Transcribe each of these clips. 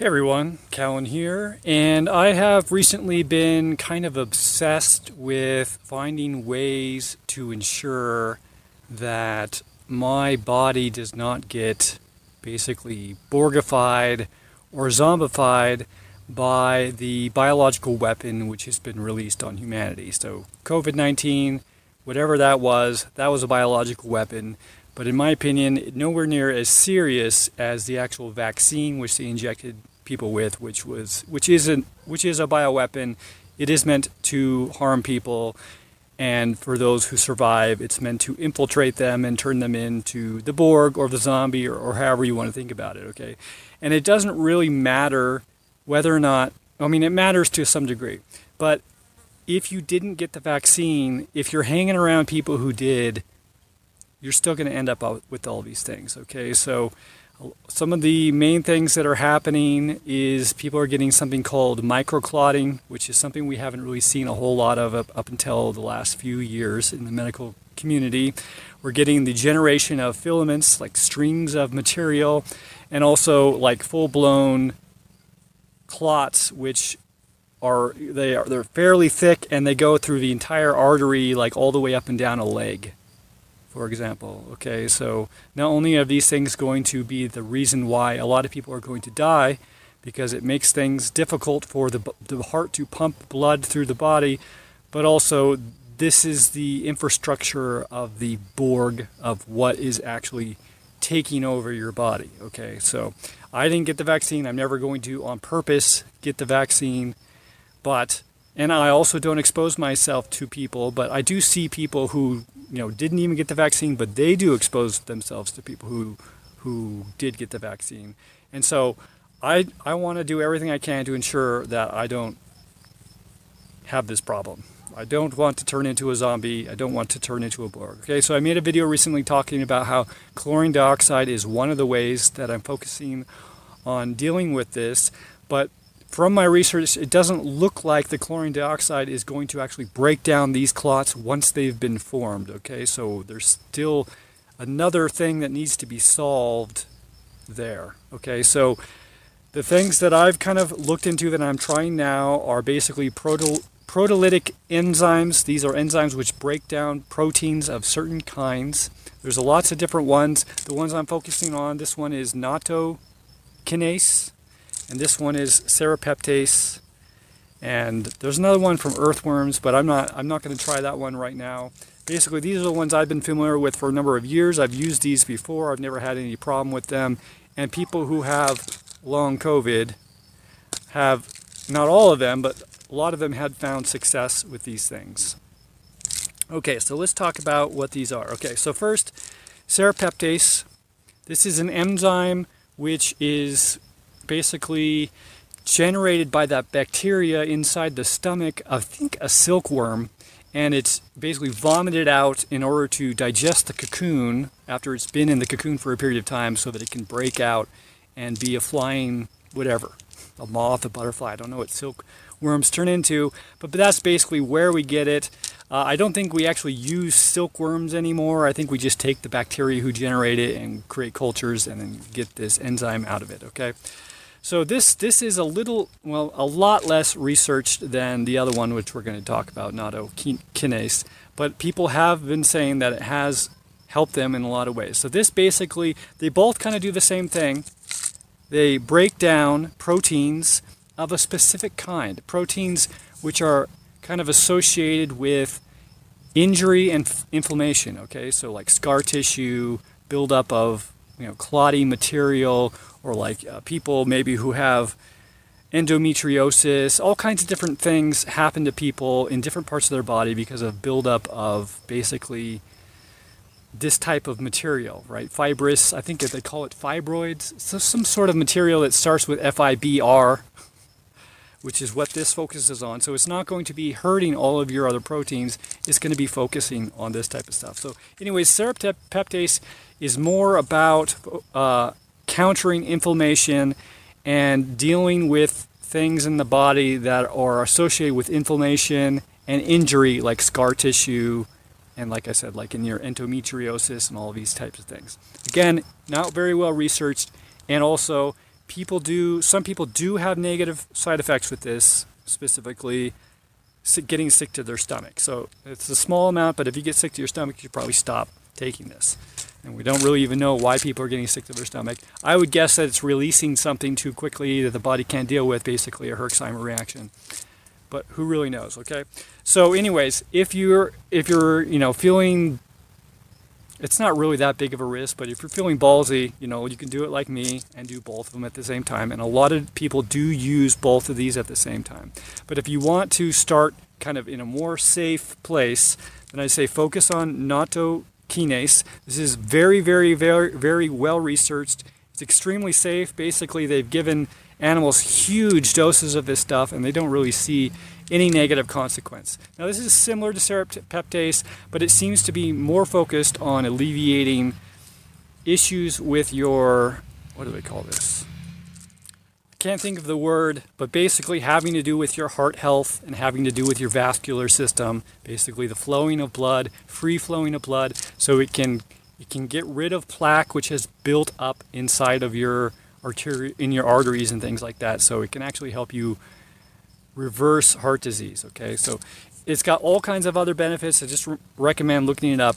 Hey everyone, Cahlen here, and I have recently been kind of obsessed with finding ways to ensure that my body does not get basically Borgified or zombified by the biological weapon which has been released on humanity. So, COVID 19, whatever that was, that was a biological weapon but in my opinion, nowhere near as serious as the actual vaccine which they injected people with, which was which isn't which is a bioweapon. It is meant to harm people, and for those who survive, it's meant to infiltrate them and turn them into the Borg or the zombie or, or however you want to think about it. Okay, and it doesn't really matter whether or not. I mean, it matters to some degree, but if you didn't get the vaccine, if you're hanging around people who did, you're still going to end up with all these things. Okay, so some of the main things that are happening is people are getting something called microclotting, which is something we haven't really seen a whole lot of up, up until the last few years in the medical community. We're getting the generation of filaments, like strings of material, and also like full-blown clots, which are they are they're fairly thick and they go through the entire artery, like all the way up and down a leg for example. Okay, so not only are these things going to be the reason why a lot of people are going to die, because it makes things difficult for the, the heart to pump blood through the body, but also this is the infrastructure of the Borg of what is actually taking over your body. Okay, so I didn't get the vaccine. I'm never going to, on purpose, get the vaccine, but and I also don't expose myself to people, but I do see people who you know didn't even get the vaccine, but they do expose themselves to people who who did get the vaccine, and so I I want to do everything I can to ensure that I don't have this problem. I don't want to turn into a zombie. I don't want to turn into a Borg. Okay, so I made a video recently talking about how chlorine dioxide is one of the ways that I'm focusing on dealing with this, but from my research, it doesn't look like the chlorine dioxide is going to actually break down these clots once they've been formed. Okay, so there's still another thing that needs to be solved there. Okay, so the things that I've kind of looked into that I'm trying now are basically proto- proteolytic enzymes. These are enzymes which break down proteins of certain kinds. There's lots of different ones. The ones I'm focusing on, this one is nattokinase and this one is serrapeptase. And there's another one from earthworms, but I'm not I'm not going to try that one right now. Basically, these are the ones I've been familiar with for a number of years. I've used these before. I've never had any problem with them. And people who have long COVID have not all of them, but a lot of them had found success with these things. Okay, so let's talk about what these are. Okay, so first, serrapeptase. This is an enzyme which is basically generated by that bacteria inside the stomach of, I think, a silkworm. And it's basically vomited out in order to digest the cocoon after it's been in the cocoon for a period of time so that it can break out and be a flying whatever a moth, a butterfly. I don't know what silkworms turn into, but, but that's basically where we get it. Uh, I don't think we actually use silkworms anymore. I think we just take the bacteria who generate it and create cultures and then get this enzyme out of it. Okay. So this this is a little well a lot less researched than the other one which we're going to talk about, nattokinase. But people have been saying that it has helped them in a lot of ways. So this basically they both kind of do the same thing. They break down proteins of a specific kind, proteins which are kind of associated with injury and inflammation. Okay, so like scar tissue, buildup of you know clotty material or like uh, people maybe who have endometriosis, all kinds of different things happen to people in different parts of their body because of buildup of basically this type of material, right? Fibrous, I think they call it fibroids. So some sort of material that starts with FIBR, which is what this focuses on. So it's not going to be hurting all of your other proteins. It's going to be focusing on this type of stuff. So, anyways, serrapeptase is more about uh, countering inflammation and dealing with things in the body that are associated with inflammation and injury, like scar tissue, and like I said, like in your endometriosis and all these types of things. Again, not very well researched, and also people do, some people do have negative side effects with this, specifically getting sick to their stomach. So it's a small amount, but if you get sick to your stomach, you should probably stop taking this. And we don't really even know why people are getting sick to their stomach. I would guess that it's releasing something too quickly that the body can't deal with, basically a Herxheimer reaction. But who really knows, okay? So anyways, if you're if you're, you know, feeling it's not really that big of a risk, but if you're feeling ballsy, you know, you can do it like me and do both of them at the same time. And a lot of people do use both of these at the same time. But if you want to start kind of in a more safe place, then I say focus on natto kinase. This is very, very, very, very well researched. It's extremely safe. Basically, they've given animals huge doses of this stuff and they don't really see any negative consequence. Now, this is similar to serrapeptase, but it seems to be more focused on alleviating issues with your, what do they call this? Can't think of the word, but basically having to do with your heart health and having to do with your vascular system, basically the flowing of blood, free flowing of blood, so it can it can get rid of plaque which has built up inside of your artery in your arteries and things like that. So it can actually help you reverse heart disease. Okay, so it's got all kinds of other benefits. I just re- recommend looking it up.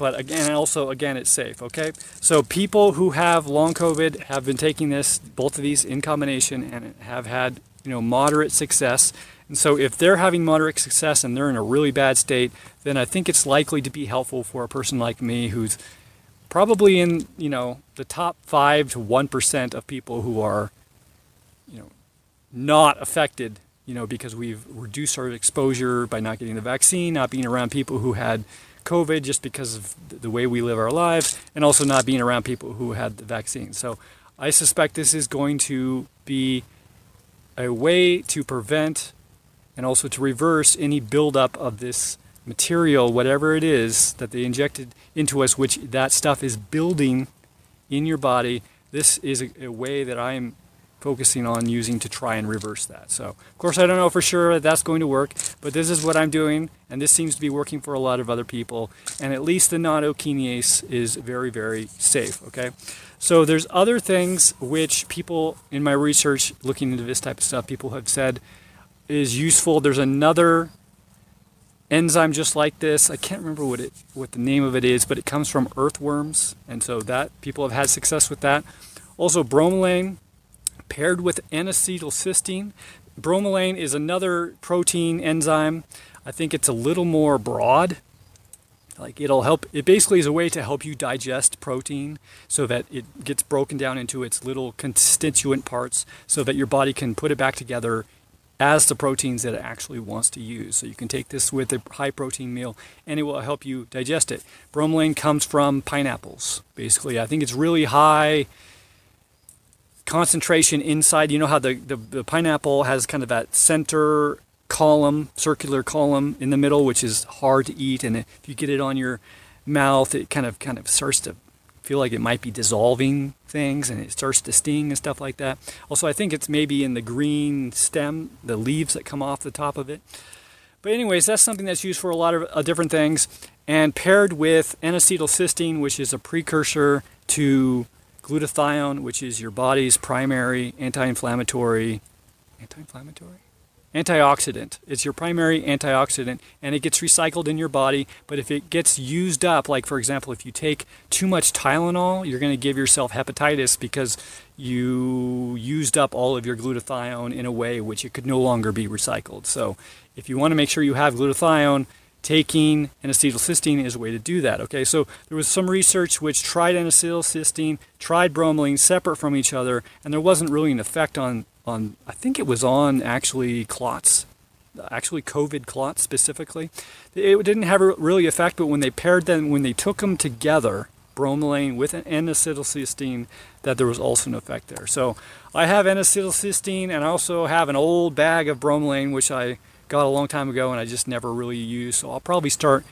But again, also again, it's safe. Okay, so people who have long COVID have been taking this, both of these in combination, and have had you know moderate success. And so if they're having moderate success and they're in a really bad state, then I think it's likely to be helpful for a person like me who's probably in you know the top five to one percent of people who are you know not affected, you know, because we've reduced our exposure by not getting the vaccine, not being around people who had COVID just because of the way we live our lives, and also not being around people who had the vaccine. So I suspect this is going to be a way to prevent and also to reverse any buildup of this material, whatever it is that they injected into us, which that stuff is building in your body. This is a, a way that I am focusing on using to try and reverse that. So, of course, I don't know for sure that that's going to work, but this is what I'm doing, and this seems to be working for a lot of other people. And at least the natto kinase is very, very safe. Okay, so there's other things which people in my research looking into this type of stuff, people have said is useful. There's another enzyme just like this. I can't remember what it what the name of it is, but it comes from earthworms, and so that people have had success with that. Also, bromelain paired with N-acetylcysteine. Bromelain is another protein enzyme. I think it's a little more broad. Like it'll help, it basically is a way to help you digest protein so that it gets broken down into its little constituent parts so that your body can put it back together as the proteins that it actually wants to use. So you can take this with a high protein meal and it will help you digest it. Bromelain comes from pineapples, basically. I think it's really high concentration inside. You know how the, the, the, pineapple has kind of that center column, circular column in the middle, which is hard to eat, and if you get it on your mouth, it kind of kind of starts to feel like it might be dissolving things, and it starts to sting and stuff like that. Also, I think it's maybe in the green stem, the leaves that come off the top of it. But anyways, that's something that's used for a lot of uh, different things, and paired with N-acetylcysteine, which is a precursor to glutathione, which is your body's primary anti-inflammatory, anti-inflammatory, antioxidant. It's your primary antioxidant, and it gets recycled in your body. But if it gets used up, like for example, if you take too much Tylenol, you're going to give yourself hepatitis because you used up all of your glutathione in a way which it could no longer be recycled. So if you want to make sure you have glutathione, taking N-acetylcysteine is a way to do that. Okay, so there was some research which tried N-acetylcysteine, tried bromelain separate from each other, and there wasn't really an effect on on. I think it was on actually clots, actually COVID clots specifically. It didn't have a really effect, but when they paired them, when they took them together, bromelain with an N-acetylcysteine, that there was also an effect there. So I have N-acetylcysteine, and I also have an old bag of bromelain, which I got a long time ago and I just never really used. So I'll probably start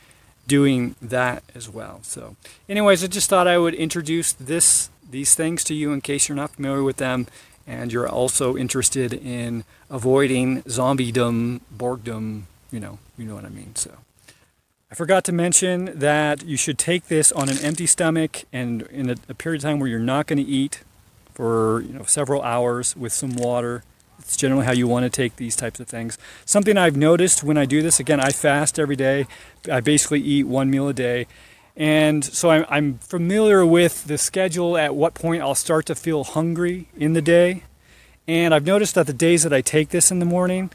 doing that as well. So, anyways, I just thought I would introduce this these things to you in case you're not familiar with them and you're also interested in avoiding zombiedom, borgdom, you know, you know what I mean. So, I forgot to mention that you should take this on an empty stomach and in a, a period of time where you're not going to eat for you know several hours with some water. It's generally how you want to take these types of things. Something I've noticed when I do this, again, I fast every day. I basically eat one meal a day. And so I'm, I'm familiar with the schedule at what point I'll start to feel hungry in the day. And I've noticed that the days that I take this in the morning,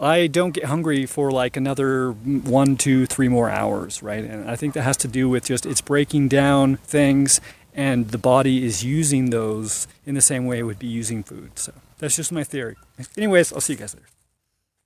I don't get hungry for like another one, two, three more hours, right? And I think that has to do with just it's breaking down things and the body is using those in the same way it would be using food. So that's just my theory. Anyways, I'll see you guys later.